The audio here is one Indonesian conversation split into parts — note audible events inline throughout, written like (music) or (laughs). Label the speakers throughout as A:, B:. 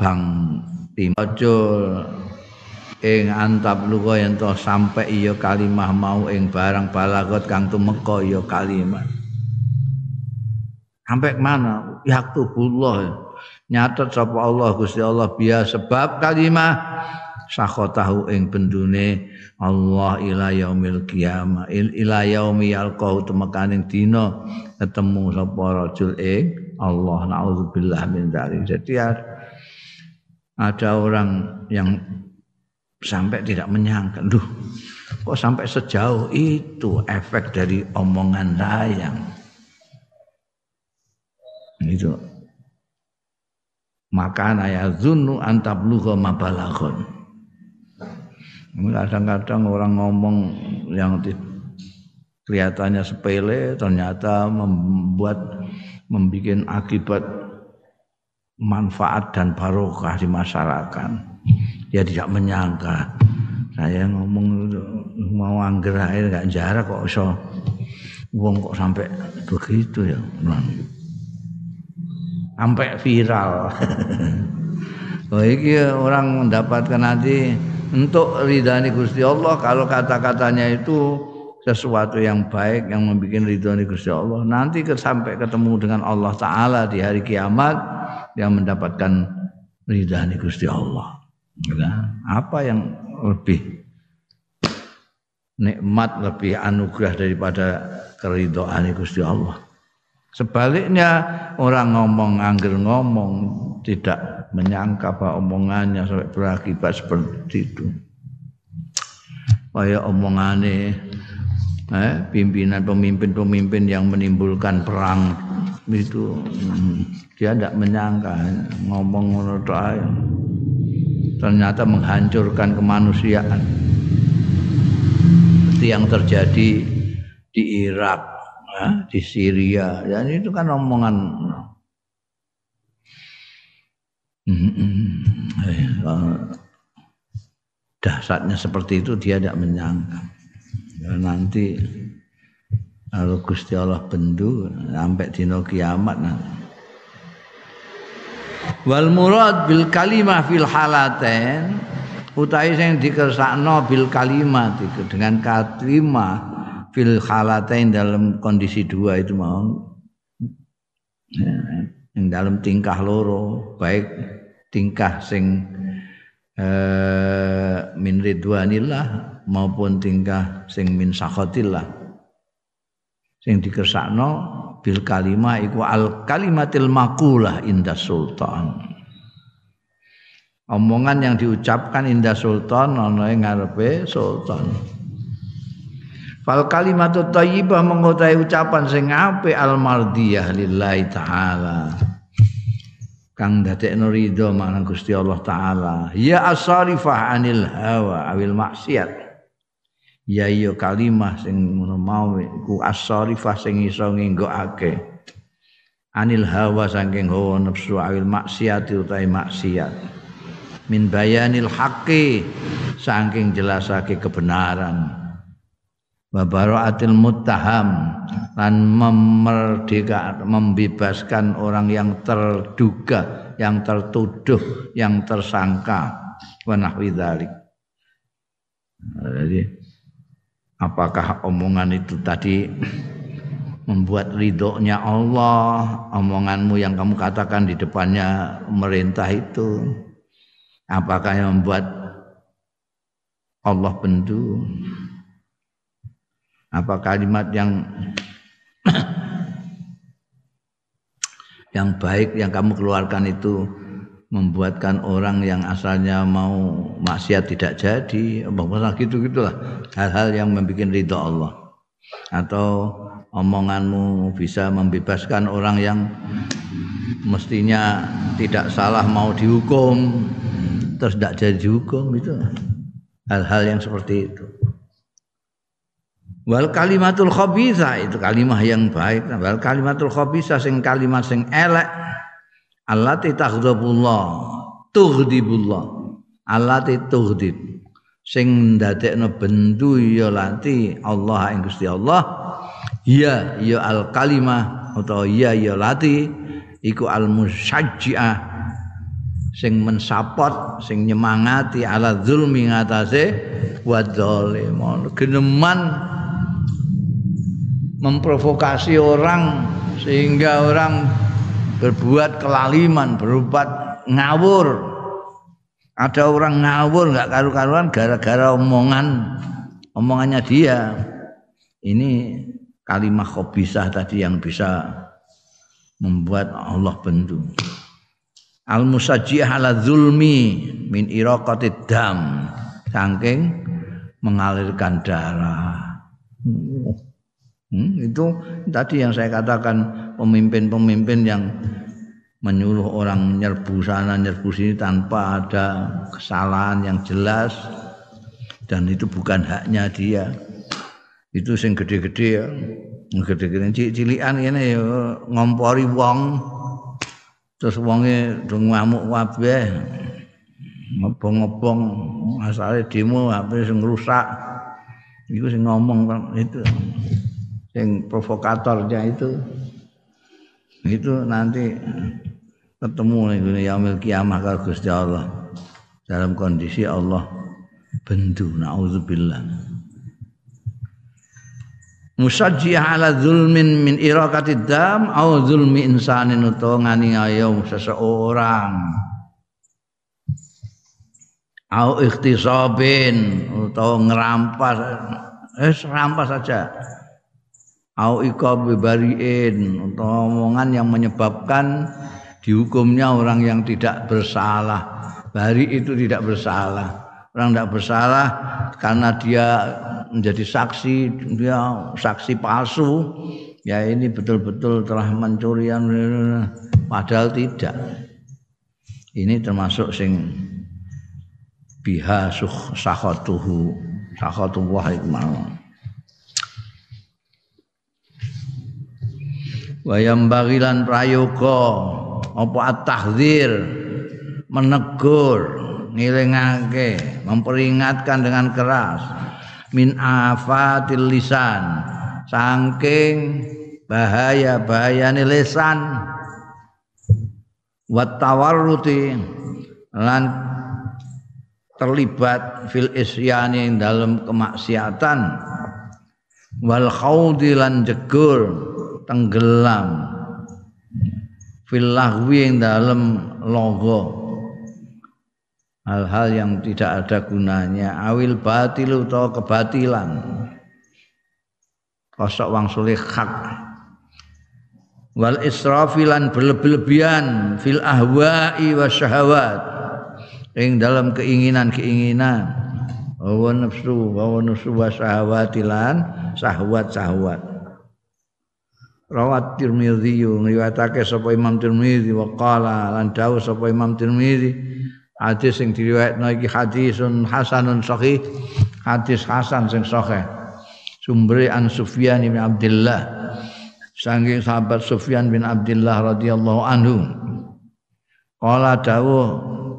A: bang timocul ing antap luga yen to sampe iya kalimah mau ing barang balagot kang tumeka iya kalimah. Sampai mana yaktubullah. Nyatet sapa Allah Gusti Allah biya sebab kalimah sakhotahu ing bendune Allah ila yaumil qiyamah ila yaumi yalqau temekaning dina ketemu sapa rajul ing Allah. Naudzubillah min dzalik. Jadi ada orang yang sampai tidak menyangka, duh, kok sampai sejauh itu efek dari omongan saya. Itu. Maka naya zunu antabluga mabalaghon. Kadang-kadang orang ngomong yang kelihatannya sepele ternyata membuat membuat akibat manfaat dan barokah di masyarakat. Dia tidak menyangka. Saya ngomong mau angger air gak jarak kok so wong kok sampai begitu ya. Sampai viral. (laughs) oh iki orang mendapatkan nanti untuk ridhani Gusti Allah kalau kata-katanya itu sesuatu yang baik yang membuat ridhani Gusti Allah nanti sampai ketemu dengan Allah Taala di hari kiamat yang mendapatkan ridhani Gusti Allah. Nah, apa yang lebih nikmat lebih anugerah daripada keridhaan Gusti Allah. Sebaliknya orang ngomong angger ngomong tidak menyangka bahwa omongannya sampai berakibat seperti itu. Kayak omongannya eh, pimpinan pemimpin-pemimpin yang menimbulkan perang itu hmm, dia tidak menyangka ngomong ngono ternyata menghancurkan kemanusiaan. Seperti yang terjadi di Irak ya, di Syria. Dan itu kan omongan. Hmm, dahsyatnya seperti itu dia tidak menyangka. Ya, nanti kalau Gusti Allah bendu sampai dino kiamat nanti. Wal murad bil kalimah fil halaten utahe sing dikersakno bil kalimat itu dengan kalimat fil halaten dalam kondisi dua itu mau ya, yang dalam tingkah loro baik tingkah sing eh, min ridwanillah maupun tingkah sing min sakhatillah sing dikersakno bil kalimah iku al kalimatil makulah indah sultan. Omongan yang diucapkan indah sultan ana ing ngarepe sultan. Fal kalimatut thayyibah mengutai ucapan sing apik al mardiyah lillahi taala. Kang dadekno ridho marang Gusti Allah taala. Ya asarifah anil hawa awil maksiat ya iya kalimah sing ngono mau iku as-sarifah sing iso ngenggokake anil hawa saking hawa nafsu awil maksiat utahe maksiat. Min bayanil haqqi saking jelasake kebenaran. Wa baraatil muttaham lan memerdeka membebaskan orang yang terduga yang tertuduh yang tersangka. Wa nahwi dzalik. Jadi apakah omongan itu tadi membuat ridhonya Allah omonganmu yang kamu katakan di depannya pemerintah itu? Apakah yang membuat Allah bendu? Apa kalimat yang yang baik yang kamu keluarkan itu membuatkan orang yang asalnya mau maksiat tidak jadi, apa gitu gitulah. Hal-hal yang membuat ridho Allah. Atau omonganmu bisa membebaskan orang yang mestinya tidak salah mau dihukum terus tidak jadi dihukum itu hal-hal yang seperti itu. Wal kalimatul khabisa itu kalimat yang baik. Wal kalimatul khabisa sing kalimat sing elek. Allati taghdabullah tughdibullah allati tughdib sing ndadekno bendu ya lati Allah ing Gusti Allah. Ya ya al kalimah atau ya ya lati iku al musajjiah sing mensapot sing nyemangati ala zulmi ngatasé wa zalimun geneman memprovokasi orang sehingga orang berbuat kelaliman berbuat ngawur ada orang ngawur nggak karu-karuan gara-gara omongan omongannya dia. Ini kalimat khobisah tadi yang bisa membuat Allah bendu. Al musajjih ala zulmi min iraqatid dam. Saking mengalirkan darah. Hmm, itu tadi yang saya katakan pemimpin-pemimpin yang menyuruh orang nyerbu sana nyerbu sini tanpa ada kesalahan yang jelas. Dan itu bukan haknya dia. Itu sing gede-gede ya. Gede-gede cilian ini ya, ngompori wong. Terus wonge do ngamuk kabeh. Ngobong-ngobong asale demo HP sing rusak iku sing ngomong itu. Sing provokatornya itu. Itu nanti ketemu ning yaumil kiamah karo Allah. Dalam kondisi Allah bendu naudzubillah. Musajjih ala zulmin min irakati dam au zulmi insanin utawa nganiaya seseorang. Au ikhtisabin utawa ngerampas eh rampas saja. Au iqabi bariin omongan yang menyebabkan dihukumnya orang yang tidak bersalah. Bari itu tidak bersalah. Orang tidak bersalah karena dia menjadi saksi dia saksi palsu. Ya ini betul-betul telah mencurian padahal tidak. Ini termasuk sing biha suh sakhatuhu sakhatullah ikmal wayam bagilan prayoga apa at-tahdzir? Menegur ngilingake memperingatkan dengan keras. Min afatil lisan. Saking bahaya-bahayane lisan. Wat tawarruti lan terlibat fil isyani dalam kemaksiatan. Wal khawdi lan jegur tenggelam fil lahwi dalam logo. Hal-hal yang tidak ada gunanya. Awil batil atau kebatilan. Kosok wang sulih hak wal israfilan berlebih-lebihan fil ahwa'i wa syahawat. Ing dalam keinginan-keinginan. Wa nafsu wa nafsu wa syahawatilan syahwat-syahwat rawat Tirmidzi ngriwayatake sapa Imam Tirmidzi wa lan dawuh sapa Imam Tirmidzi hadis sing diriwayatno iki hadisun hasanun sahih hadis hasan sing sahih. Sumber an Sufyan bin Abdullah saking sahabat Sufyan bin Abdullah radhiyallahu anhu. Qala dawuh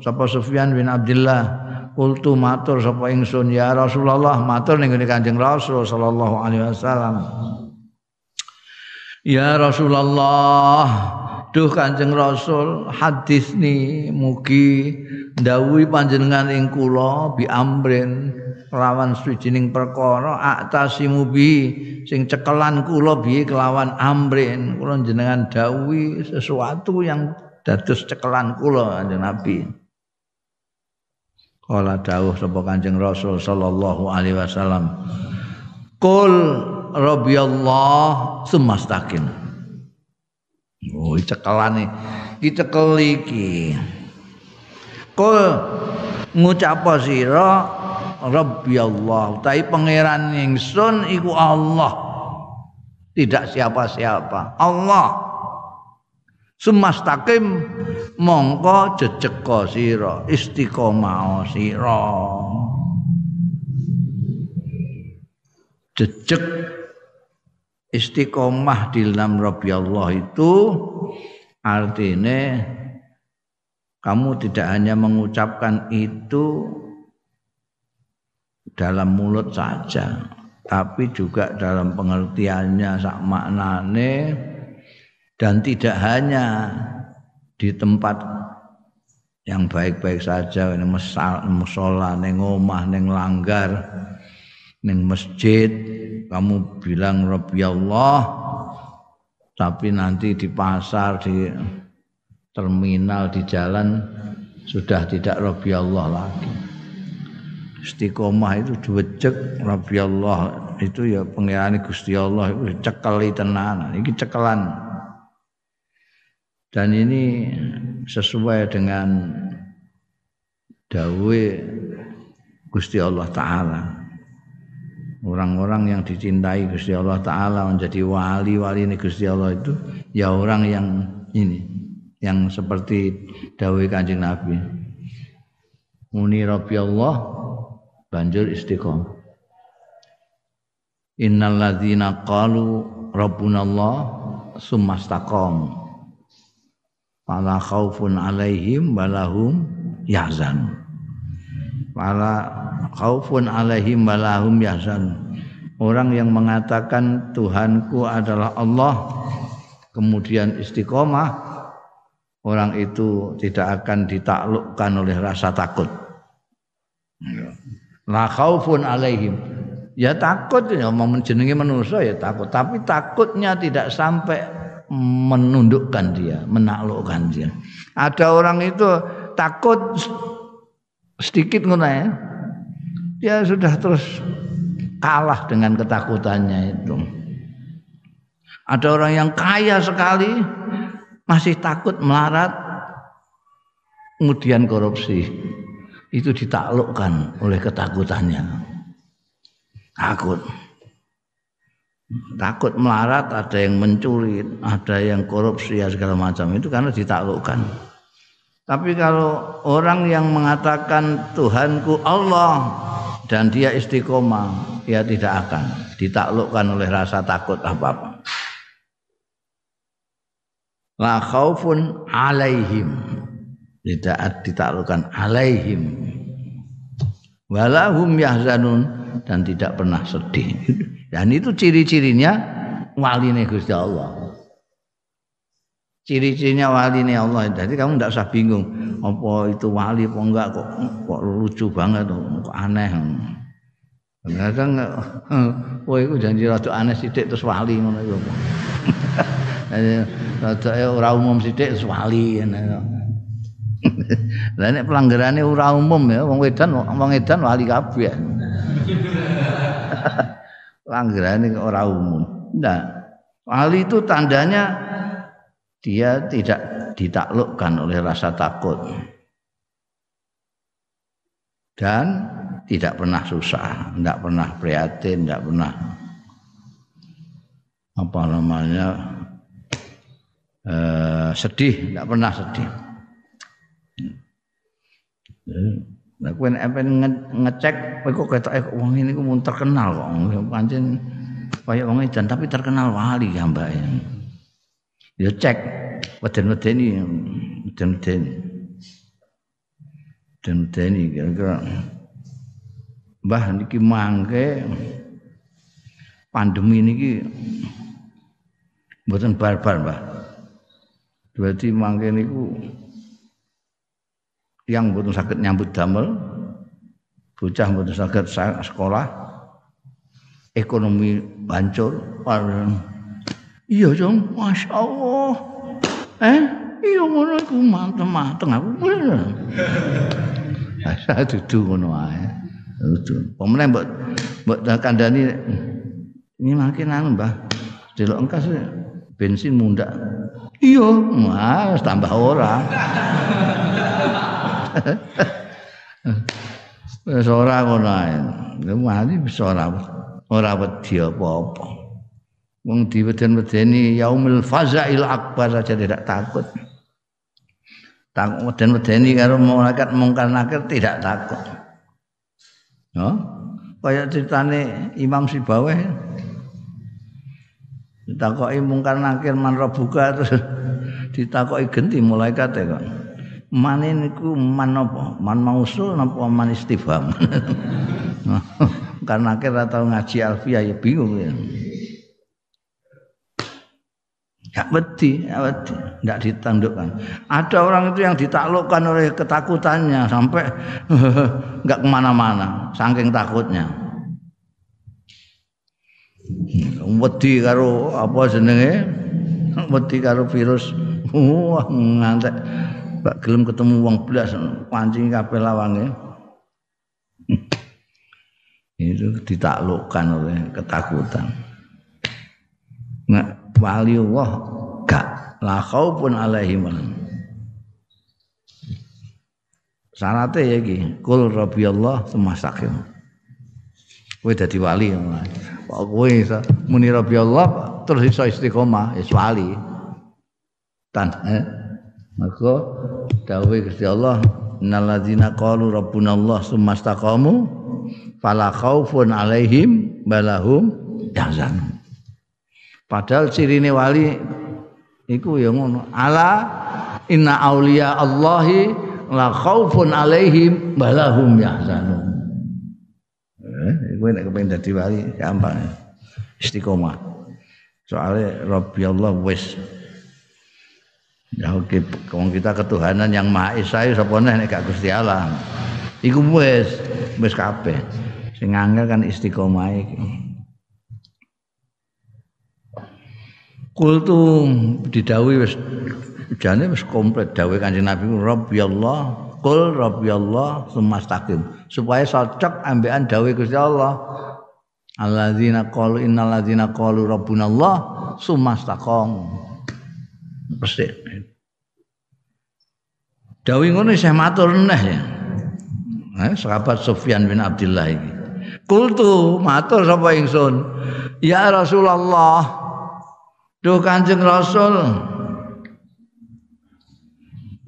A: sapa Sufyan bin Abdullah Kultu matur sapa ingsun ya Rasulullah matur ning Kanjeng Rasul sallallahu alaihi wasallam Ya Rasulullah. Duh Kanjeng Rasul hadis ni mugi ndawuhi panjenengan ing kula bi amrin lawan suwijining perkara aktasimu bi sing cekelan kula bi kelawan amrin. Kula jenengan dawuhi sesuatu yang dados cekelan kula Kanjeng Nabi. Kala dawuh sapa Kanjeng Rasul sallallahu alaihi wasallam Rabbiyallah sumastaqim Oh, cekelane. Iki cekel iki. Kul ngucap sira Rabbi Allah, tapi pangeran ingsun iku Allah. Tidak siapa-siapa. Allah. Sumastaqim mongko jejeka sira istiqomah sira. Jejek istiqomah di dalam Rabbi Allah itu artinya kamu tidak hanya mengucapkan itu dalam mulut saja tapi juga dalam pengertiannya sak maknane dan tidak hanya di tempat yang baik-baik saja ini musola neng omah neng langgar neng masjid kamu bilang Rabbi Allah tapi nanti di pasar di terminal di jalan sudah tidak Rabbi Allah lagi istiqomah itu diwejek Rabbi Allah itu ya pengirani Gusti Allah itu cekeli tenan ini cekelan dan ini sesuai dengan dawe Gusti Allah taala. Orang-orang yang dicintai Gusti Allah taala menjadi wali-wali ini Gusti Allah itu ya orang yang ini yang seperti dawe Kanjeng Nabi. Muni Rabbi Allah banjur istiqomah. Innal ladzina qalu rabbunallah sumastaqamu fala khaufun alaihim walahum yahzan fala khaufun alaihim walahum yahzan orang yang mengatakan Tuhanku adalah Allah kemudian istiqomah orang itu tidak akan ditaklukkan oleh rasa takut la khaufun alaihim ya takut ya mau menjenengi manusia ya takut tapi takutnya tidak sampai menundukkan dia, menaklukkan dia. Ada orang itu takut sedikit ngono ya. Dia sudah terus kalah dengan ketakutannya itu. Ada orang yang kaya sekali masih takut melarat kemudian korupsi. Itu ditaklukkan oleh ketakutannya. Takut takut melarat, ada yang mencuri, ada yang korupsi segala macam itu karena ditaklukkan. Tapi kalau orang yang mengatakan Tuhanku Allah dan dia istiqomah, ya tidak akan ditaklukkan oleh rasa takut apa-apa. La khaufun alaihim. Tidak ditaklukkan alaihim. Walahum yahzanun dan tidak pernah sedih. (laughs) Dan itu ciri-cirinya wali Gusti Allah. Ciri-cirinya wali nih Allah. Jadi kamu tidak usah bingung apa itu wali apa enggak kok kok lucu banget kok aneh. Kadang (laughs) oh itu janji rada aneh sithik terus wali ngono iku. (laughs) Rada ora umum sithik terus wali (laughs) Lah nek pelanggarane ora umum ya wong wedan wong edan wali kabeh. Langgaran orang umum. Nah, wali itu tandanya dia tidak ditaklukkan oleh rasa takut dan tidak pernah susah, tidak pernah prihatin, tidak pernah apa namanya eh, sedih, tidak pernah sedih. Nah, kowe nek pengen ngecek kok ketoke wong ini ku mun terkenal kok. Pancen kaya wong edan tapi terkenal wali ya Mbak. Ya cek weden-wedeni weden-wedeni. Weden-wedeni kira-kira Mbah niki mangke pandemi niki mboten barbar, Mbah. Berarti mangke niku yang butuh sakit nyambut damel bocah butuh sakit sekolah ekonomi hancur iya dong masya Allah eh iya ngono iku manteng-manteng aku saya duduk ngono ae duduk pemenang mbok mbok kandhani ini makin anu Mbah delok engkas bensin mundak iya mas tambah ora Wis ora ngono ae. Wis ora ora wedi apa-apa. Wong diweden-wedeni yaumil fazail akbar saja tidak takut. Takut weden-wedeni karo malaikat mungkar nakir tidak takut. No? Kayak ceritane Imam Sibaweh ditakoki mungkar nakir man buka terus (laughs) ditakoki genti malaikat ya kok. Man niku man apa? Man mausul napa man istifham? (laughs) Karena akhir atau ngaji alfiah ya bingung ya. Gak wedi, gak wedi, ditandukkan. Ada orang itu yang ditaklukkan oleh ketakutannya sampai (laughs) gak ke mana-mana, saking takutnya. Wedi karo apa jenenge? (laughs) Wedi karo virus. Wah, ngantek. Gak gelem ketemu wong blas pancing kabeh lawange. (laughs) Itu ditaklukkan oleh ketakutan. Nah, wali Allah gak la khaufun alaihim. Syaratnya ya iki kul rabbi Allah semastaqim kowe dadi wali kok kowe iso muni rabbi Allah terus iso istiqomah? Ya wali. Tan eh? maka dawuh Gusti Allah innalladzina qalu rabbuna Allah semastaqamu fala khaufun alaihim balahum yahzanun Padahal cirine wali iku ya ngono. Ala inna auliya Allahi la khaufun alaihim balahum yahzanun. Eh, kowe nek kepengin dadi wali gampang. Istiqomah. Soalnya Rabbi Allah wis Ya oke, kita ketuhanan yang Maha Esa sapa nek gak Gusti Allah. Iku wis wis kabeh. Sing angel kan istiqomah iki. Kultu didawi wis jane wis komplit dawuh Kanjeng Nabi Rabbi Allah kul Rabbi Allah sumastaqim supaya cocok ambekan dawuh Gusti Allah alladzina qalu innalladzina qalu rabbuna Allah sumastaqam Pasti. Dawuh ngono saya matur neh ya. Eh, sahabat Sufyan bin Abdullah iki. Kultu matur sapa ingsun? Ya Rasulullah, Duh Kanjeng Rasul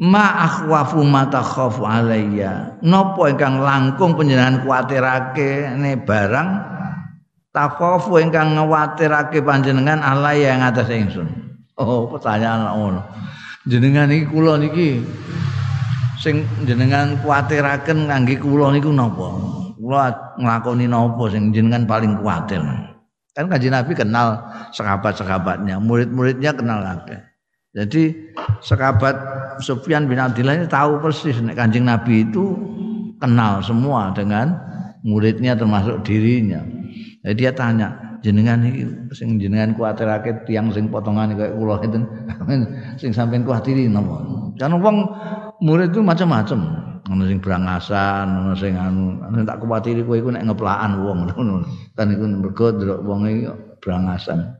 A: Ma akhwafu mata khafu alayya. Napa ingkang langkung panjenengan kuwatirake ne barang takhafu ingkang nguwatirake panjenengan alayya yang atas ingsun. Oh, pertanyaan ngono. Jenengan iki kula niki sing jenengan kuwatiraken kangge kula niku napa? Kula nglakoni napa sing jenengan paling kuwatir? Kan kanji Nabi kenal sahabat-sahabatnya, murid-muridnya kenal lagi. Jadi sahabat Sufyan bin Abdullah ini tahu persis nek Kanjeng Nabi itu kenal semua dengan muridnya termasuk dirinya. Jadi dia tanya, jenengan iki sing jenengan kuwatirake tiang sing potongan kayak kula itu (laughs) sing sampean kuwatiri napa? Karena wong murid itu macam-macam ana sing brangasan ana sing anu tak kuwatiri kowe iku nek ngeplaan wong ngono kan iku mergo delok wong iki brangasan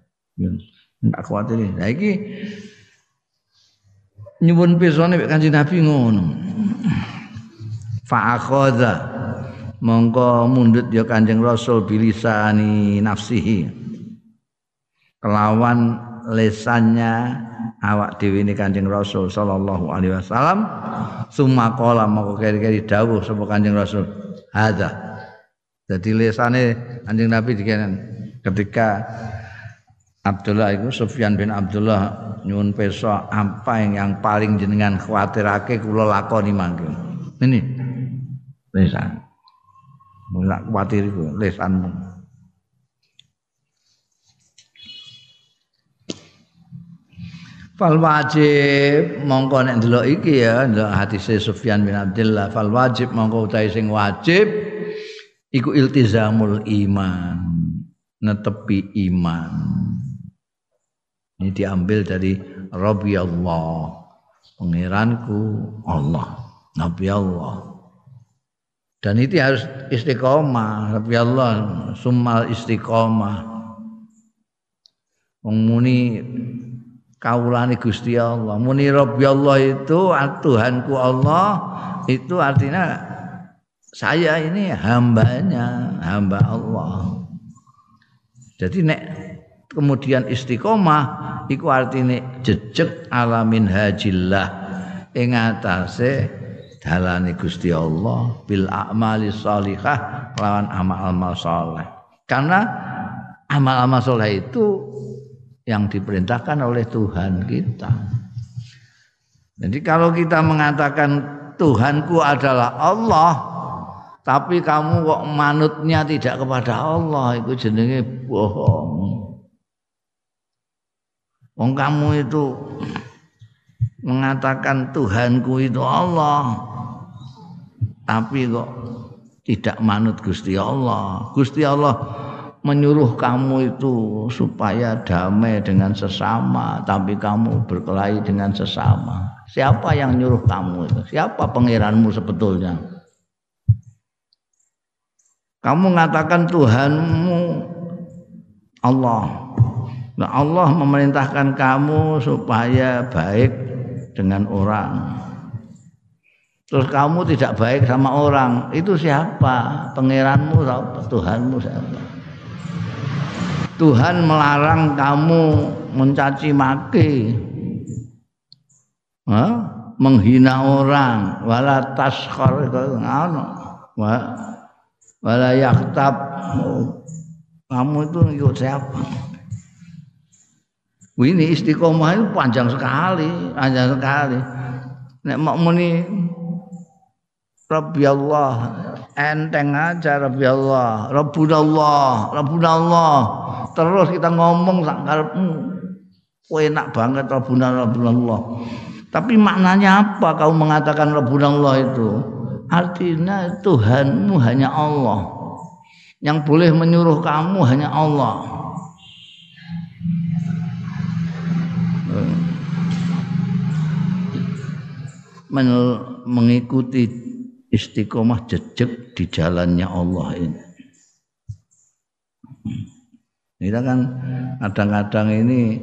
A: tak kuwatiri. Lah iki nyuwun pirsane mek Kanjeng Nabi ngono. Fa akhadha mongko mundut ya Kanjeng Rasul bilisani nafsihi. Kelawan lesannya awak dhewe ini Kanjeng Rasul sallallahu alaihi wasallam. Summa qala moko keri-keri dawuh sapa Kanjeng Rasul. Hadza. Dadi lesane Kanjeng Nabi dikenen. Ketika Abdullah itu Sufyan bin Abdullah nyuwun pirsa apa yang, yang paling jenengan khawatirake kula lakoni mangke ini. Lesan. Mulak kuwatir iku lesanmu Fal wajib mongko nek ndelok iki ya ndelok hadis Sufyan bin Abdullah fal wajib mongko utahe sing wajib iku iltizamul iman netepi iman. Ini diambil dari Rabbi Allah pangeranku Allah Nabi Allah dan itu harus istiqomah Rabbi Allah summal istiqomah. Wong kaulani Gusti Allah. Muni Rabbi Allah itu Tuhanku Allah itu artinya saya ini hambanya, hamba Allah. Jadi nek kemudian istiqomah iku artine jejeg alamin hajillah ing atase dalane Gusti Allah bil a'mali sholihah lawan amal-amal saleh karena amal-amal saleh itu yang diperintahkan oleh Tuhan kita jadi kalau kita mengatakan Tuhanku adalah Allah tapi kamu kok manutnya tidak kepada Allah itu jenenge bohong Wong kamu itu mengatakan Tuhanku itu Allah tapi kok tidak manut Gusti Allah. Gusti Allah menyuruh kamu itu supaya damai dengan sesama tapi kamu berkelahi dengan sesama. Siapa yang nyuruh kamu itu? Siapa pangeranmu sebetulnya? Kamu mengatakan Tuhanmu Allah. Nah, Allah memerintahkan kamu supaya baik dengan orang. Terus kamu tidak baik sama orang, itu siapa? Pangeranmu siapa? Tuhanmu siapa? Tuhan melarang kamu mencaci maki. Hah? menghina orang wala taskhar ngono wala yaktab kamu itu ikut siapa ini istiqomah itu panjang sekali, panjang sekali. Nek mau muni Rabbi Allah, enteng aja Rabbi Allah, Rabbuna Allah, Allah. Terus kita ngomong sak karepmu. enak banget Rabbuna Rabbuna Allah. Tapi maknanya apa kau mengatakan Rabbuna Allah itu? Artinya Tuhanmu hanya Allah. Yang boleh menyuruh kamu hanya Allah. mengikuti istiqomah jejak di jalannya Allah ini. Kita kan kadang-kadang ini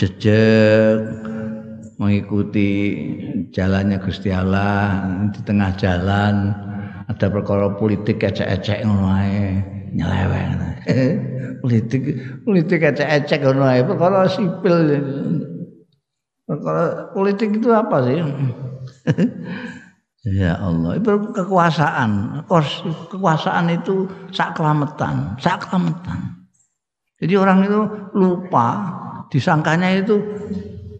A: jejak mengikuti jalannya Gusti Allah di tengah jalan ada perkara politik ecek-ecek ngono ae nyeleweng. (laughs) politik politik ecek-ecek ngono ae perkara sipil. Perkara politik itu apa sih? (laughs) ya Allah, itu kekuasaan. Kekuasaan itu sak kelametan, sak kelametan. Jadi orang itu lupa, disangkanya itu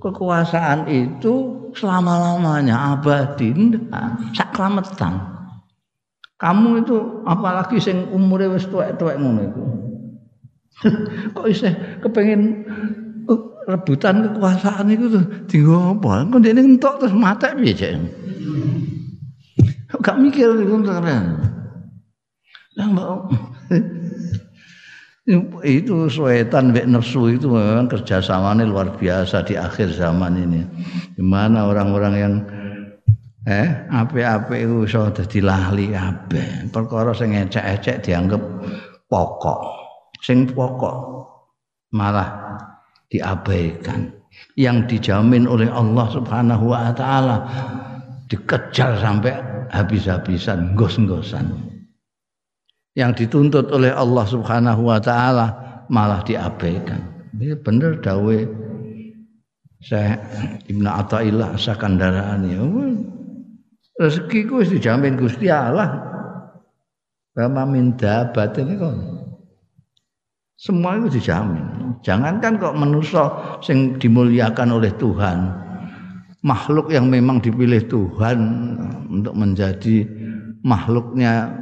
A: kekuasaan itu selama-lamanya abadi. Enggak, sak kelametan. Kamu itu apalagi sing umure wis tuwek-tuwek ngono iku. (laughs) Kok isih kepengin rebutan kekuasaan itu tuh tinggal apa? Kok dia entok terus mata cek? Gak mikir (laughs) itu keren. itu suetan bek nafsu itu memang kerjasamanya luar biasa di akhir zaman ini. Gimana orang-orang yang eh ape-ape itu iso dadi kabeh. Perkara sing ecek-ecek dianggap pokok. Sing pokok malah diabaikan yang dijamin oleh Allah Subhanahu wa taala dikejar sampai habis-habisan gos-gosan yang dituntut oleh Allah Subhanahu wa taala malah diabaikan. Ini benar dawe. Saya Ibnu Athaillah Sakandarani rezeki ku dijamin Gusti Allah. Bama min dabatin kok semua itu dijamin. Jangankan kok manusia yang dimuliakan oleh Tuhan, makhluk yang memang dipilih Tuhan untuk menjadi makhluknya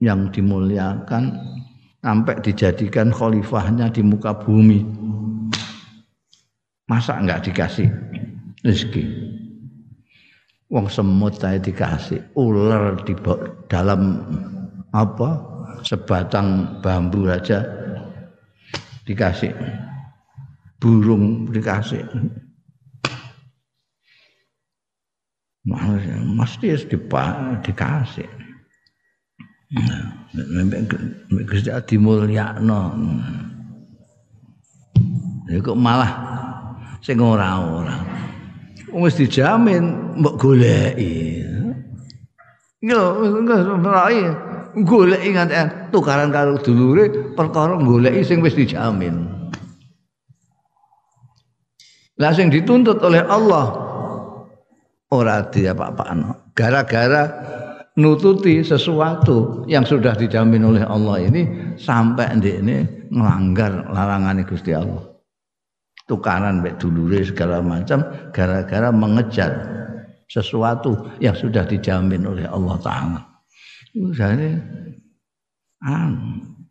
A: yang dimuliakan sampai dijadikan khalifahnya di muka bumi. Masa enggak dikasih rezeki? Wong semut saya dikasih, ular di dalam apa? Sebatang bambu saja dikasih burung dikasih mesti harus dikasih. Gusti dimulyakno. Ya kok malah sing ora-ora. Wis dijamin mbok goleki. Yo enggak golek ingat tukaran karo dulure perkara goleki sing wis dijamin. Lah sing dituntut oleh Allah ora diapa-apakno. Gara-gara nututi sesuatu yang sudah dijamin oleh Allah ini sampai ini melanggar larangan Gusti Allah. Tukaran mbek dulure segala macam gara-gara mengejar sesuatu yang sudah dijamin oleh Allah taala. Jadi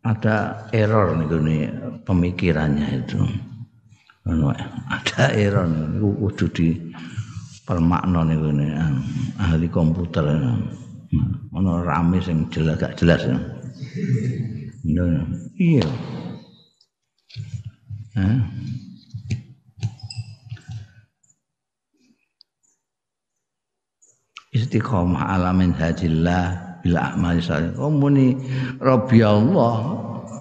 A: ada error nih pemikirannya itu ada error kudu di permakna niku ahli komputer ono rame sing jelas gak jelas iya. Istiqomah alamin hajillah bila amal salih. Oh muni rabbi Allah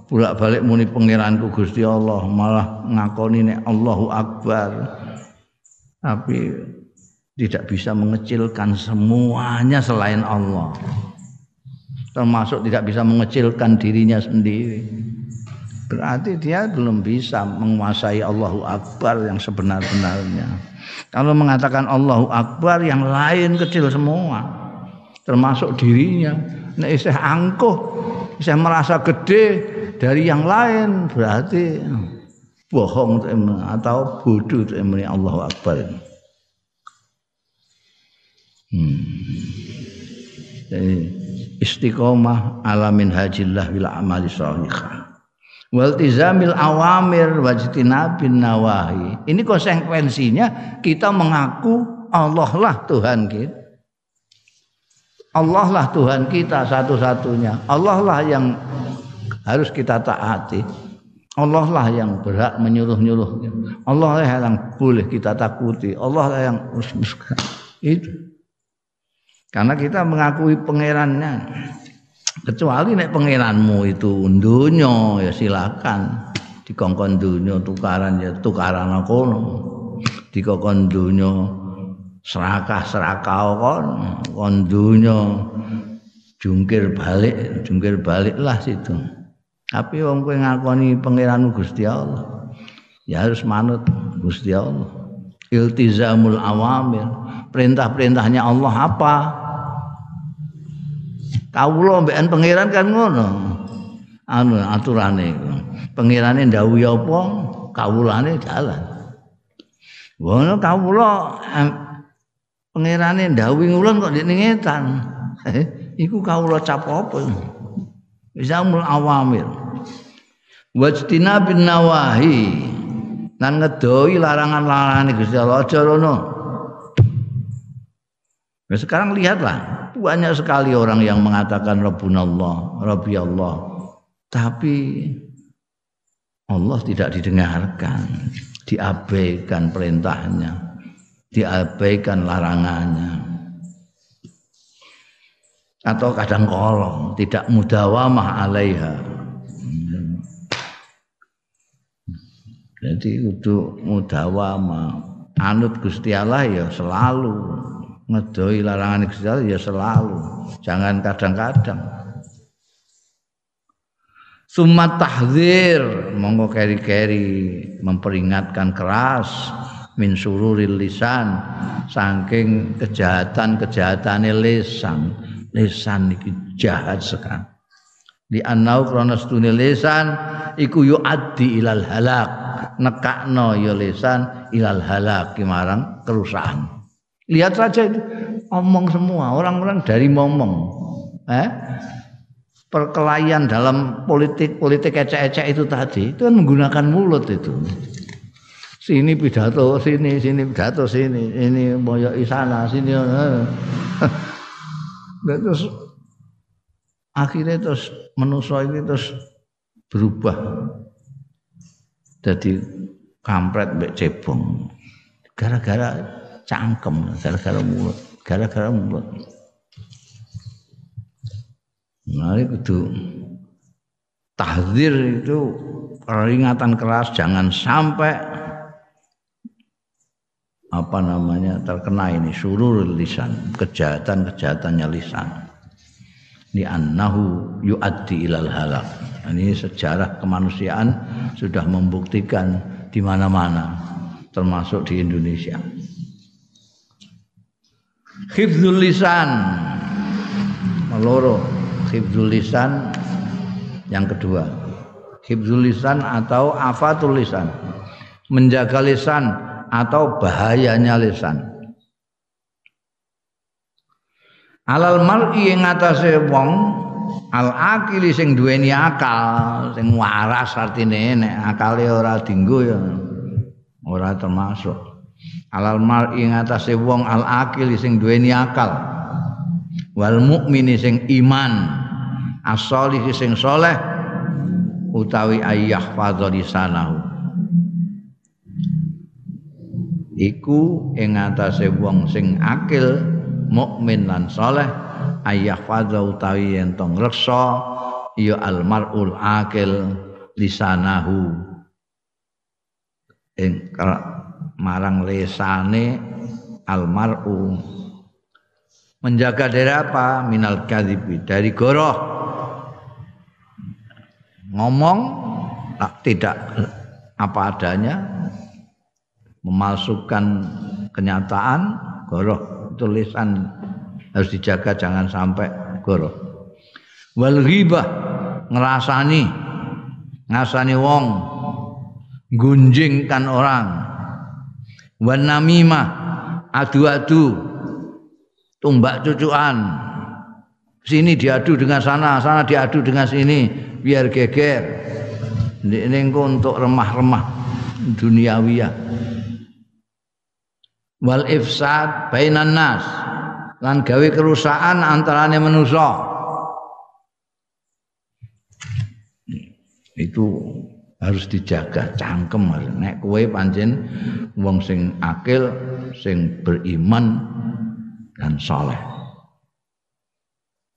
A: bolak-balik muni pangeranku Gusti Allah malah ngakoni nek Allahu Akbar. Tapi tidak bisa mengecilkan semuanya selain Allah. Termasuk tidak bisa mengecilkan dirinya sendiri. Berarti dia belum bisa menguasai Allahu Akbar yang sebenar-benarnya. Kalau mengatakan Allahu Akbar yang lain kecil semua. Termasuk dirinya. Nek isih angkuh isih merasa gede dari yang lain berarti bohong atau bodoh Allah Akbar. Hmm. Jadi istiqomah alamin hajillah bil amali sholihah. Wal tizamil awamir wajtinabin nawahi. Ini konsekuensinya kita mengaku Allah lah Tuhan kita. Allah lah Tuhan kita satu-satunya. Allah lah yang harus kita taati. Allah lah yang berhak menyuruh-nyuruh. Allah lah yang boleh kita takuti. Allah lah yang itu. Karena kita mengakui pangerannya. Kecuali nek pangeranmu itu dunya ya silakan. Dikongkon dunya tukaran ya tukaran kono. Dikongkon dunya serakah-serakah kon kon dunya jungkir balik, jungkir baliklah situ. Tapi wong kowe ngakoni pangeranmu Gusti Allah, ya harus manut Gusti Allah. Iltizamul awamir, perintah-perintahnya Allah apa? Kawula mbekan pangeran kan ngono. Anu aturane. Pangerane ndawuhi apa? Kawulane jalan. Ngono kawula pangerane ndawuhi ngulon kok ndek ngetan. (laughs) Iku kawula cap apa? Zamul awamir. Wajtina bin nawahi. Nan ngedoi larangan-larangan Gusti Allah aja rono. Nah, sekarang lihatlah banyak sekali orang yang mengatakan Rabbunallah, Rabbi Allah. Tapi Allah tidak didengarkan, diabaikan perintahnya, diabaikan larangannya. Atau kadang kolong tidak mudawamah alaiha. Jadi kudu mudawamah. Anut Gusti Allah ya selalu ngedoi larangan Gusti ya selalu. Jangan kadang-kadang. Sumat tahzir monggo keri-keri memperingatkan keras min sururil lisan saking kejahatan-kejahatan lisan. Lisan iki jahat sekali. Di anau krana stune lisan iku yuaddi ilal halak. Nekakno ya lisan ilal halak marang kerusakan lihat saja itu. Omong semua orang-orang dari ngomong eh? Perkelahian dalam politik politik ecek-ecek itu tadi itu kan menggunakan mulut itu. Sini pidato sini sini pidato sini ini moyo sana sini eh. (laughs) terus akhirnya terus manusia ini terus berubah. Jadi kampret mbek cebong. Gara-gara cangkem gara-gara mulut gara-gara mulut. Nah itu tahdir itu peringatan keras jangan sampai apa namanya terkena ini surur lisan kejahatan kejahatannya lisan. Li annahu yuaddi ilal halak. Ini sejarah kemanusiaan sudah membuktikan di mana-mana termasuk di Indonesia. Hifdzul lisan. Meloro. Hifdzul lisan yang kedua. Hifdzul lisan atau afatul lisan. Menjaga lisan atau bahayanya lisan. Alal mar'i ing atase wong al akili sing duweni akal sing waras artine nek akale ora dinggo ya ora termasuk alal mar'i ing atase wong al akili sing duweni akal wal mukmini sing iman as-solih sing soleh utawi ayyah fadzalisanahu iku ing atase wong sing akil mukmin lan saleh ayah fadha utawi yen tong reksa ya almarul akil lisanahu. Ing marang lesane almaru. Menjaga dari apa? Minal kadhibi. Dari goroh. Ngomong tidak apa adanya. Memalsukan kenyataan goroh. Tulisan harus dijaga jangan sampai goroh. Wal ghibah ngerasani. Ngasani wong. Gunjingkan orang wan namimah adu-adu tumbak cucuan sini diadu dengan sana sana diadu dengan sini biar geger. Ini untuk remah-remah duniawiyah. Wal ifsad bainan nas lan gawe kerusakan antarane manusa. Itu harus dijaga cangkem nek kowe pancen wong sing akil sing beriman dan soleh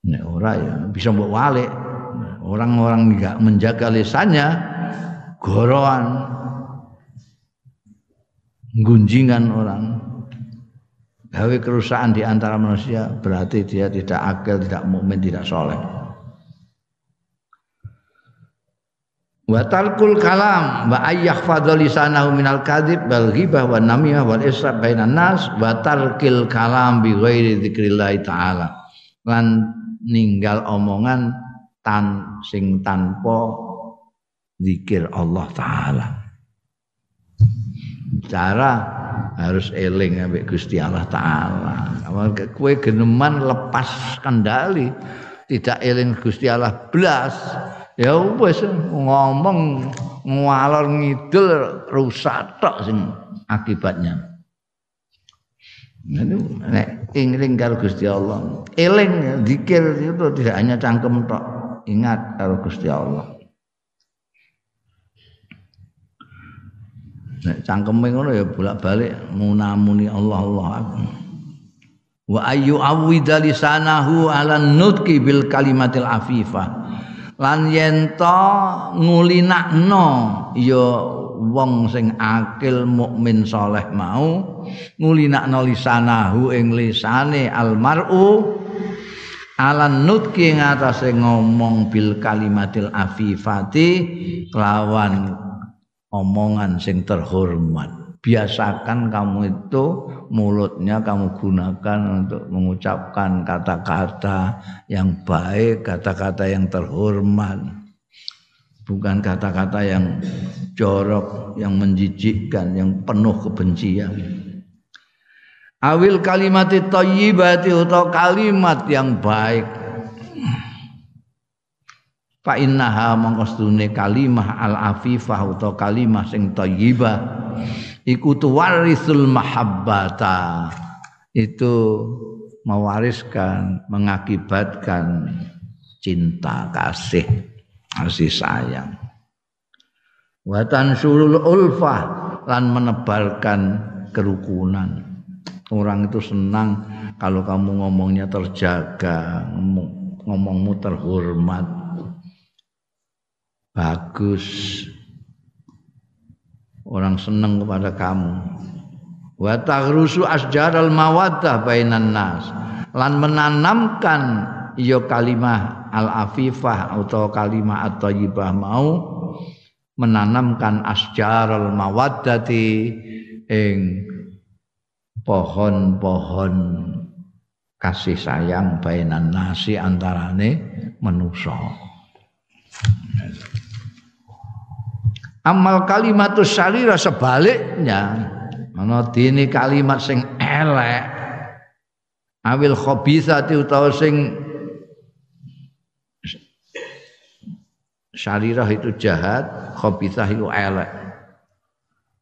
A: nek ora ya bisa mbok walik. Orang-orang enggak menjaga lisannya goroan gunjingan orang. Gawe kerusakan di antara manusia berarti dia tidak akil, tidak mukmin, tidak soleh. Wa talkul kalam wa ayyah fadlisanahu minal kadhib wal ghibah wa namimah wal israf bainan nas wa tarkil kalam bi ghairi dzikrillah taala. Lan ninggal omongan tan sing tanpa zikir Allah taala. Cara harus eling ambek Gusti Allah taala. Kue geneman lepas kendali, tidak eling Gusti Allah blas. Ya wis ngomong ngalor ngidul rusak tok sing akibatnya. Itu nek eling karo Gusti Allah. Eling zikir itu tidak hanya cangkem tok. Ingat karo Gusti Allah. Nek cangkeme ngono ya bolak-balik munamuni Allah Allah. Wa ayu awwida lisanahu ala nutqi bil kalimatil afifah. Lan yen to ngulinakno ya wong sing akil mukmin saleh mau ngulinakno lisanahu ing lisane almar'u ala nutqi ngatasé ngomong bil kalimatil afifati kelawan omongan sing terhormat. Biasakan kamu itu mulutnya kamu gunakan untuk mengucapkan kata-kata yang baik, kata-kata yang terhormat. Bukan kata-kata yang jorok, yang menjijikkan, yang penuh kebencian. Awil kalimati thayyibati atau kalimat yang baik fa innaha mangkostune kalimah al afifah atau kalimah sing thayyibah iku tuwarisul mahabbata. Itu mewariskan mengakibatkan cinta kasih kasih sayang. Watan sulul ulfah lan menebalkan kerukunan. Orang itu senang kalau kamu ngomongnya terjaga ngomong, ngomongmu terhormat. Bagus orang senang kepada kamu. Wa taghrusu asjaral mawaddah bainan nas. Lan menanamkan ya kalimah al afifah atau kalimah at-thayyibah mau menanamkan asjaral mawaddati ing pohon-pohon kasih sayang bainan nasi antarane manusa amal kalimatus syarira sebaliknya. Ana dene kalimat sing elek. Awil khabithati utawa sing syarirah itu jahat khabithah itu elek.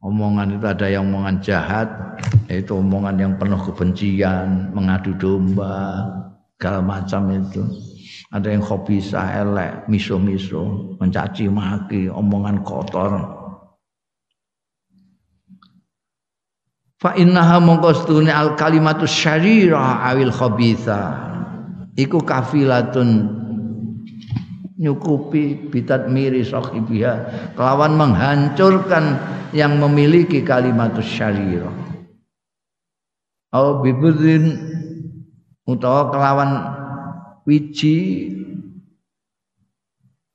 A: Omongan itu ada yang omongan jahat yaitu omongan yang penuh kebencian mengadu domba segala macam itu ada yang khabithah elek miso-miso mencaci maki omongan kotor. Fa innaha mongko al kalimatu syarirah awil khabithah iku kafilatun nyukupi bitat miri sahibiha kelawan menghancurkan yang memiliki kalimat syarira. Au bibudin utawa kelawan wiji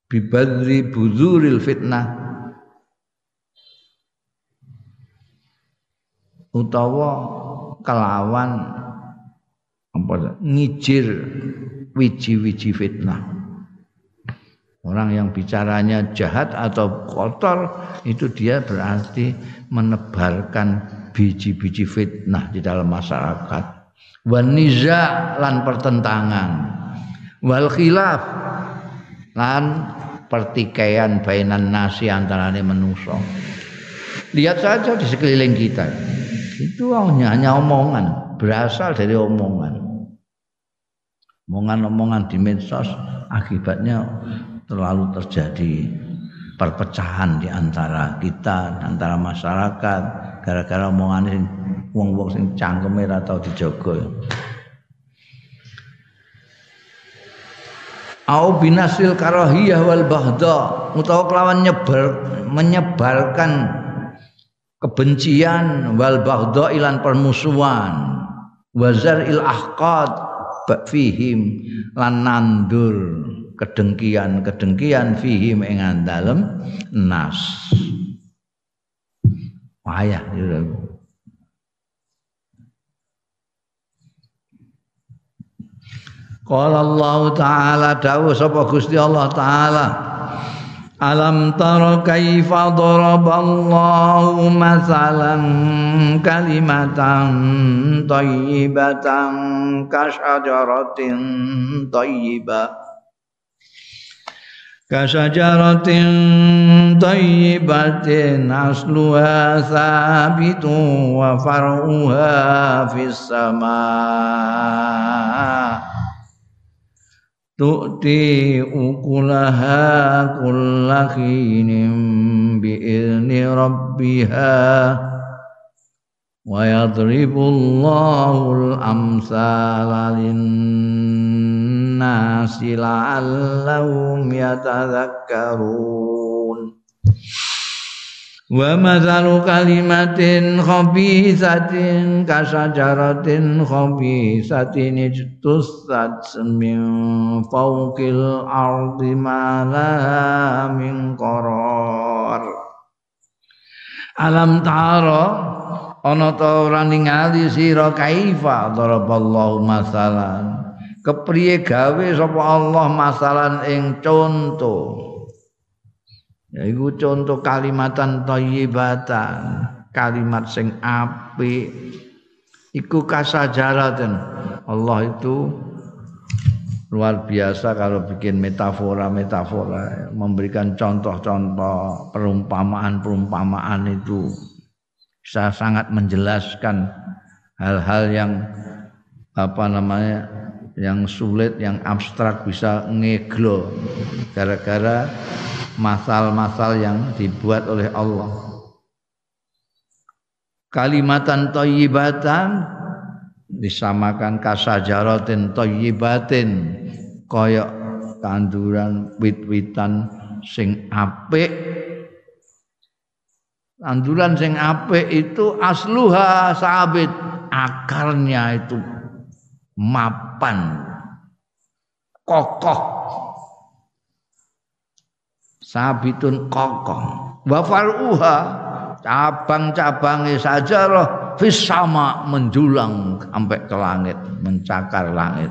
A: bibadri buzuril fitnah utawa kelawan apa ngijir wiji-wiji fitnah Orang yang bicaranya jahat atau kotor itu dia berarti menebarkan biji-biji fitnah di dalam masyarakat. Wan niza lan pertentangan. Wal khilaf lan pertikaian bainan nasi antarane manusia. Lihat saja di sekeliling kita. Itu hanya, hanya omongan, berasal dari omongan. Omongan-omongan di medsos akibatnya terlalu terjadi perpecahan di antara kita, antara masyarakat gara-gara omongan sing wong-wong sing cangkeme atau dijogo. Au binasil karahiyah wal bahda. Utawa kelawan nyebar menyebarkan kebencian wal bahda ilan permusuhan. Wazar il ahqad fihim lan nandur kedengkian-kedengkian fihim ing dalem nas. Wayah Qala Allah taala dawuh sapa Gusti Allah taala Alam tara kaifa daraballahu masalan kalimatan thayyibatan kasyajaratin thayyibah tayyibatin asluha sabitu wa far'uha fis tu'ti ukulaha kullakhinim bi'izni rabbiha wa yadribu Allahul amsala linnasi la'allahum yatadhakkarun Wa mathalu kalimatin khabisatin kasajaratin khabisatin ijtussat min fawqil ardi ma min qarar Alam tara ana ta ora ningali sira kaifa? Daraballahu masalan kepriye gawe sapa Allah masalan ing conto yaiku conto kalimatan thayyibatan kalimat sing apik. Iku kasajaraten Allah itu luar biasa kalau bikin metafora-metafora memberikan contoh-contoh perumpamaan-perumpamaan itu. Bisa sangat menjelaskan hal-hal yang apa namanya yang sulit yang abstrak bisa ngeglo. Gara-gara masal-masal yang dibuat oleh Allah. Kalimatan thayyibatan disamakan kasajaratin thayyibatin kaya tanduran wit-witan sing apik. Tanduran sing apik itu asluha sabit akarnya itu mapan kokoh sabitun kokoh wa faruha cabang-cabangnya sajarah fis sama menjulang sampai ke langit mencakar langit.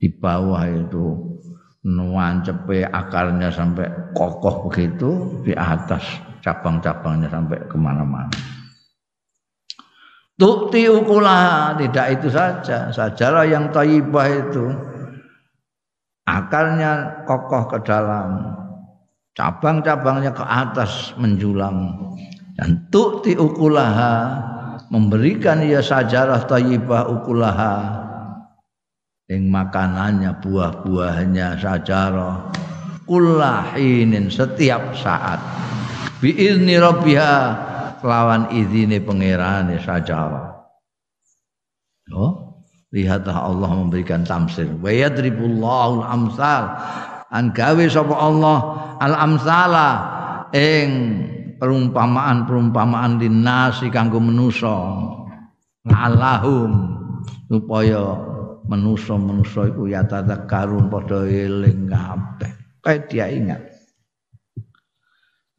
A: Di bawah itu nuancepe akarnya sampai kokoh begitu di atas cabang-cabangnya sampai ke mana-mana. Tukti ukulah tidak itu saja. Sajarah yang taibah itu akarnya kokoh ke dalam cabang-cabangnya ke atas menjulang. Dan tukti ukulaha memberikan ia sajarah taibah ukulaha. Yang makanannya buah-buahnya sajarah. Kullahinin setiap saat. Biizni rabbiha kelawan izine pangerane sajarah. Oh lihatlah Allah memberikan tamsil. Wa yadribullahu amsal an gawe sapa Allah al amsala ing perumpamaan-perumpamaan dinasi kanggo manusa ngalahum supaya manusa-manusa iku ya tadzakarun padha eling kabeh. Kayak dia ingat.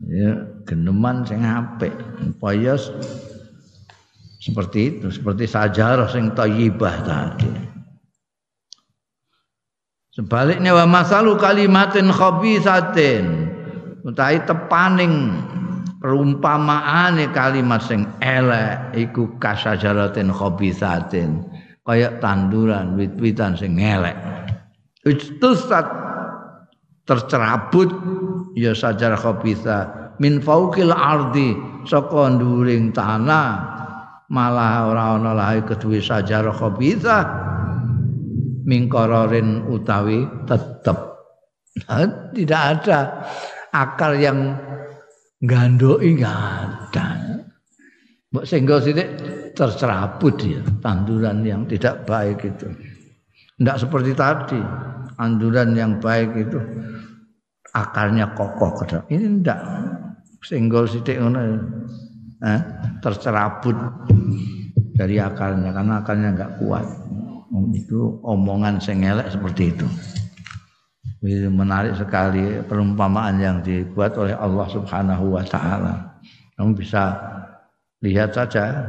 A: Ya, geneman sing apik. Upaya seperti itu, seperti sajarah sing thayyibah tadi. Sebaliknya wa masalu kalimatin khabisatin. Utahe tepaning perumpamaane kalimat sing elek iku kasajaratin khabisatin. Kayak tanduran wit-witan sing ngelek. Istusat tercerabut ya sajar khabitha min fauqil ardi saka nduring tanah. Malah ora ana lae kedue sajar khabitha mingkororin utawi tetep tidak ada akar yang gandoki enggak ada Mbok sehingga sithik tercerabut ya tanduran yang tidak baik itu. Tidak seperti tadi tanduran yang baik itu akarnya kokoh. Ini tidak singgol sidik ngono eh, tercerabut dari akarnya karena akarnya nggak kuat. Itu omongan sengelek seperti itu. Menarik sekali perumpamaan yang dibuat oleh Allah Subhanahu wa taala. Kamu bisa lihat saja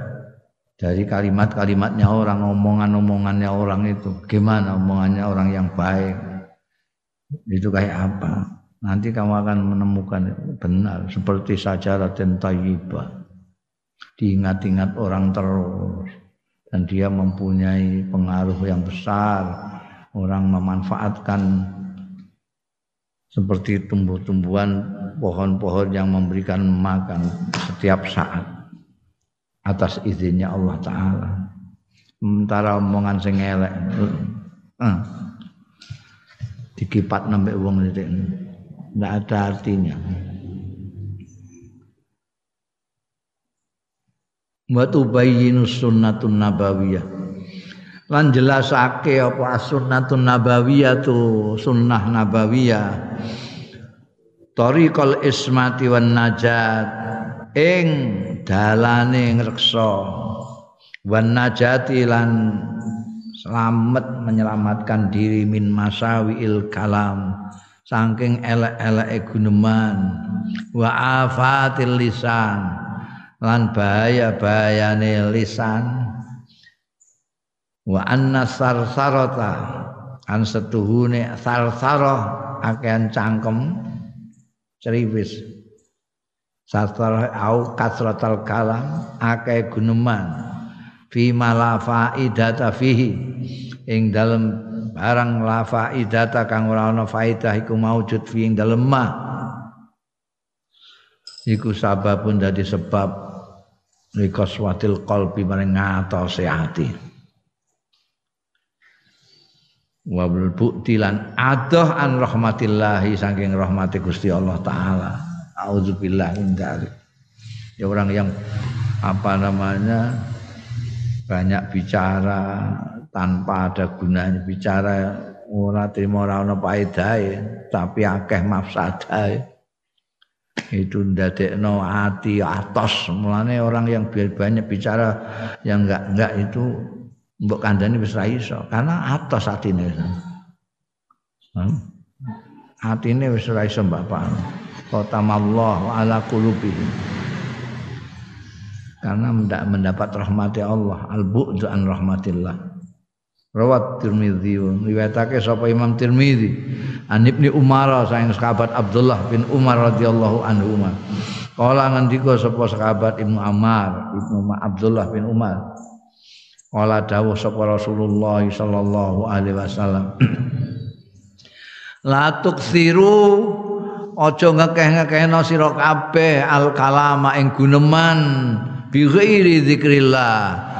A: dari kalimat-kalimatnya orang, omongan-omongannya orang itu. Gimana omongannya orang yang baik? Itu kayak apa? Nanti kamu akan menemukan benar seperti saja dan tayyibah. Diingat-ingat orang terus dan dia mempunyai pengaruh yang besar. Orang memanfaatkan seperti tumbuh-tumbuhan pohon-pohon yang memberikan makan setiap saat atas izinnya Allah taala. Sementara omongan sing elek eh, dikipat wong itu tidak ada artinya. Wa tubayyinu sunnatun nabawiyah. Lan jelasake apa sunnatun nabawiyah tu sunnah nabawiyah. Tariqal ismati wan najat. Ing dalane ngreksa. Wan najati lan selamat menyelamatkan diri min masawiil kalam. Saking elek-eleke guneman. Wa afatil lisan lan bahaya-bahayane lisan. Wa anna sarsarata an setuhune sarsarah akean cangkem ceriwis sastra au kasratal kalam akeh guneman. Fi malafa idata fihi ing dalem barang la faidata kang ora ana faidah iku maujud fi ing dalem ma iku sababun dadi sebab likoswatil qalbi maring ngatose ati. Wa bukti lan adoh an rahmatillahi saking rahmati Gusti Allah taala. Auzubillah min Ya orang yang apa namanya banyak bicara tanpa ada gunanya bicara ora terima ora ana tapi akeh mafsadahe itu ndadekno ati atos. Mulane orang yang banyak bicara yang enggak enggak itu mbok kandhani wis ra iso. Karena atos atine. Hmm? atine wis ra iso mbak Pak. Khatamallahu ala qulubihim. Karena mendapat rahmati Allah. Al-bu'du an rahmatillah rawat Tirmidzi riwayatake sapa Imam Tirmidzi an Ibnu Umar saking sahabat Abdullah bin Umar radhiyallahu anhu Kala ngendika sapa sahabat Ibnu Ammar Ibnu Abdullah bin Umar. Kala dawuh sapa Rasulullah sallallahu alaihi wasallam La tuksiru aja ngekeh-ngekehno sira kabeh al kalama ing guneman bi ghairi zikrillah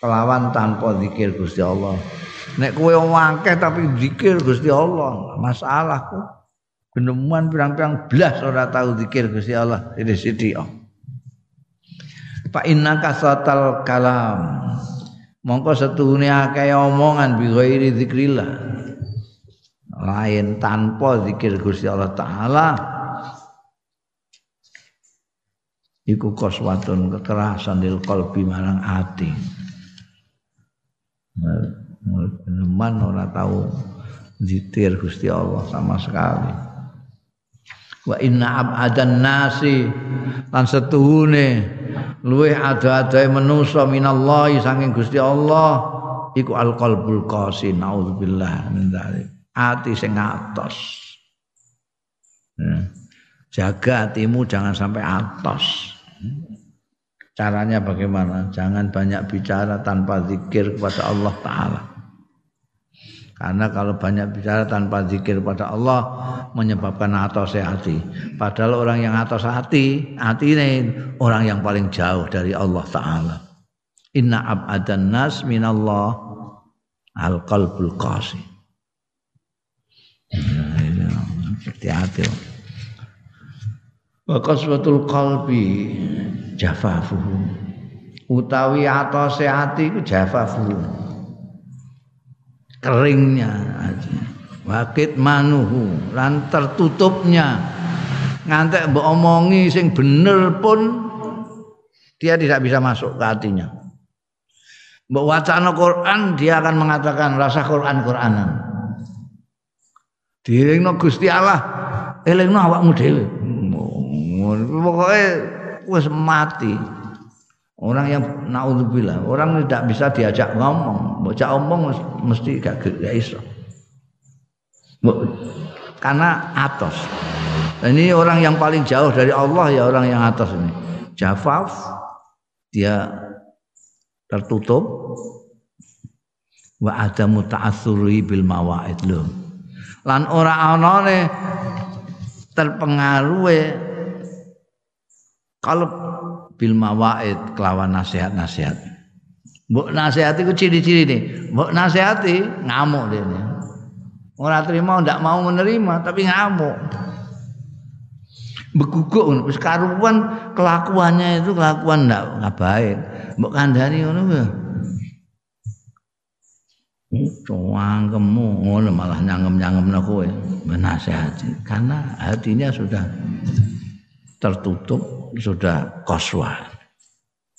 A: kelawan tanpa zikir Gusti Allah. Nek kowe akeh tapi zikir Gusti Allah masalah kok. Geneman pirang-pirang blas ora tahu zikir Gusti Allah ini sithik. Oh. Fa innaka satal kalam. Mongko setuhune akeh omongan bi ghairi zikrillah. Lain tanpa zikir Gusti Allah taala. Iku koswatun kekerasan dil kolbi marang ati teman ora tahu zitir Gusti Allah sama sekali. Wa inna abadan nasi lan setuhune luweh ada-adae manusa minallahi saking Gusti Allah iku alqalbul qasi naudzubillah min dzalik. Ati sing atos. Hmm. jaga hatimu jangan sampai atos Caranya bagaimana? Jangan banyak bicara tanpa zikir kepada Allah Ta'ala. Karena kalau banyak bicara tanpa zikir kepada Allah menyebabkan atos hati. Padahal orang yang atos hati, hati ini orang yang paling jauh dari Allah Ta'ala. Inna ab'adan nas minallah al-qalbul qasi. Hati-hati. Wa qaswatul qalbi jafafuhu. Utawi atose ati iku jafafuhu. Keringnya. Wakit manuhu. Lan tertutupnya. Ngantek mbok omongi sing bener pun dia tidak bisa masuk ke hatinya. Mbok wacana Quran dia akan mengatakan rasa Quran Quranan dielingno Gusti Allah elingno awakmu dhewe pokoknya wis mati. Orang yang naudzubillah, orang tidak bisa diajak ngomong, bocah omong mesti gak gak iso. Karena atas. Ini orang yang paling jauh dari Allah ya orang yang atas ini. Jafaf dia tertutup wa ada muta'assuri bil mawaid. Lan ora anane terpengaruh kalau bil mawaid kelawan nasihat-nasihat. Mbok nasihat iku ciri-ciri nih. Mbok nasihati ngamuk dia nih. Orang terima ndak mau menerima tapi ngamuk. Beguguk wis karuan kelakuannya itu kelakuan ndak baik. Mbok kandhani ngono ya. Cuang kemu ngono malah nyangem-nyangem kowe menasehati karena hatinya sudah tertutup sudah koswa.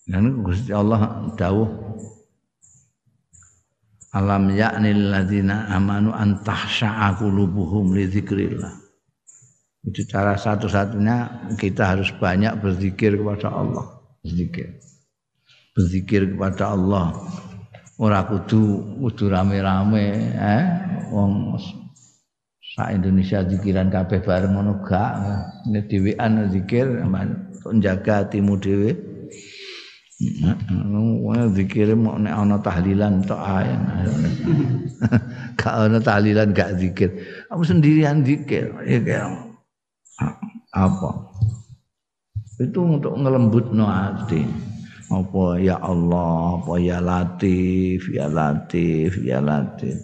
A: Dan Gusti Allah dawuh Alam ya'nil ladzina amanu an tahsha'a qulubuhum li dzikrillah. Itu cara satu-satunya kita harus banyak berzikir kepada Allah, berzikir. Berzikir kepada Allah. Ora kudu kudu rame-rame, eh wong sak Indonesia zikiran kabeh bareng ngono gak. Nek dhewean zikir untuk njaga hatimu dhewe Wong zikire mau nek ana tahlilan tok ae. (laughs) Gak ana tahlilan gak zikir. Kamu sendirian zikir. Ya apa? Itu untuk ngelembutno hati. Apa ya Allah, apa ya Latif, ya Latif, ya Latif.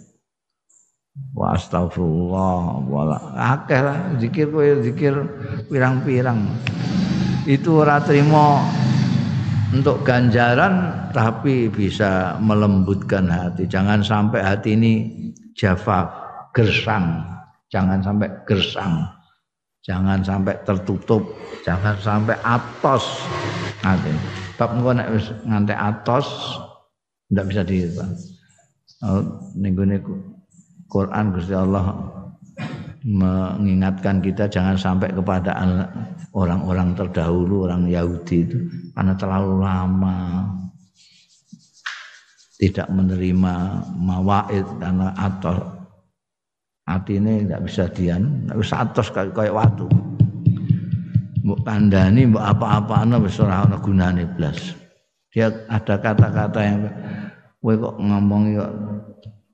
A: Wa astagfirullah wala akeh lah zikir kowe zikir pirang-pirang itu ora untuk ganjaran tapi bisa melembutkan hati. Jangan sampai hati ini java gersang, jangan sampai gersang. Jangan sampai tertutup, jangan sampai atos hati. Bab engko nek wis ngantek atos ndak bisa di ning Quran Gusti Allah mengingatkan kita jangan sampai kepada orang-orang terdahulu orang Yahudi itu karena terlalu lama tidak menerima mawaid karena atau hati ini tidak bisa dian harus atos kayak kayak waktu mbok kandani mbok apa-apa ana wis ora ana gunane blas. Dia ada kata-kata yang kowe kok ngomong kok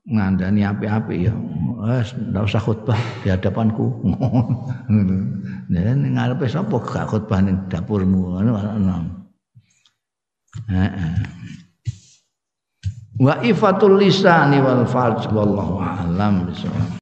A: ngandani api-api ya. Wes ndak usah khutbah di hadapanku. (laughs) Dan ngarepe sapa? Gak khutbah ning dapurmu ngono wa ifatul lisani wal farj wallahu a'lam bisawab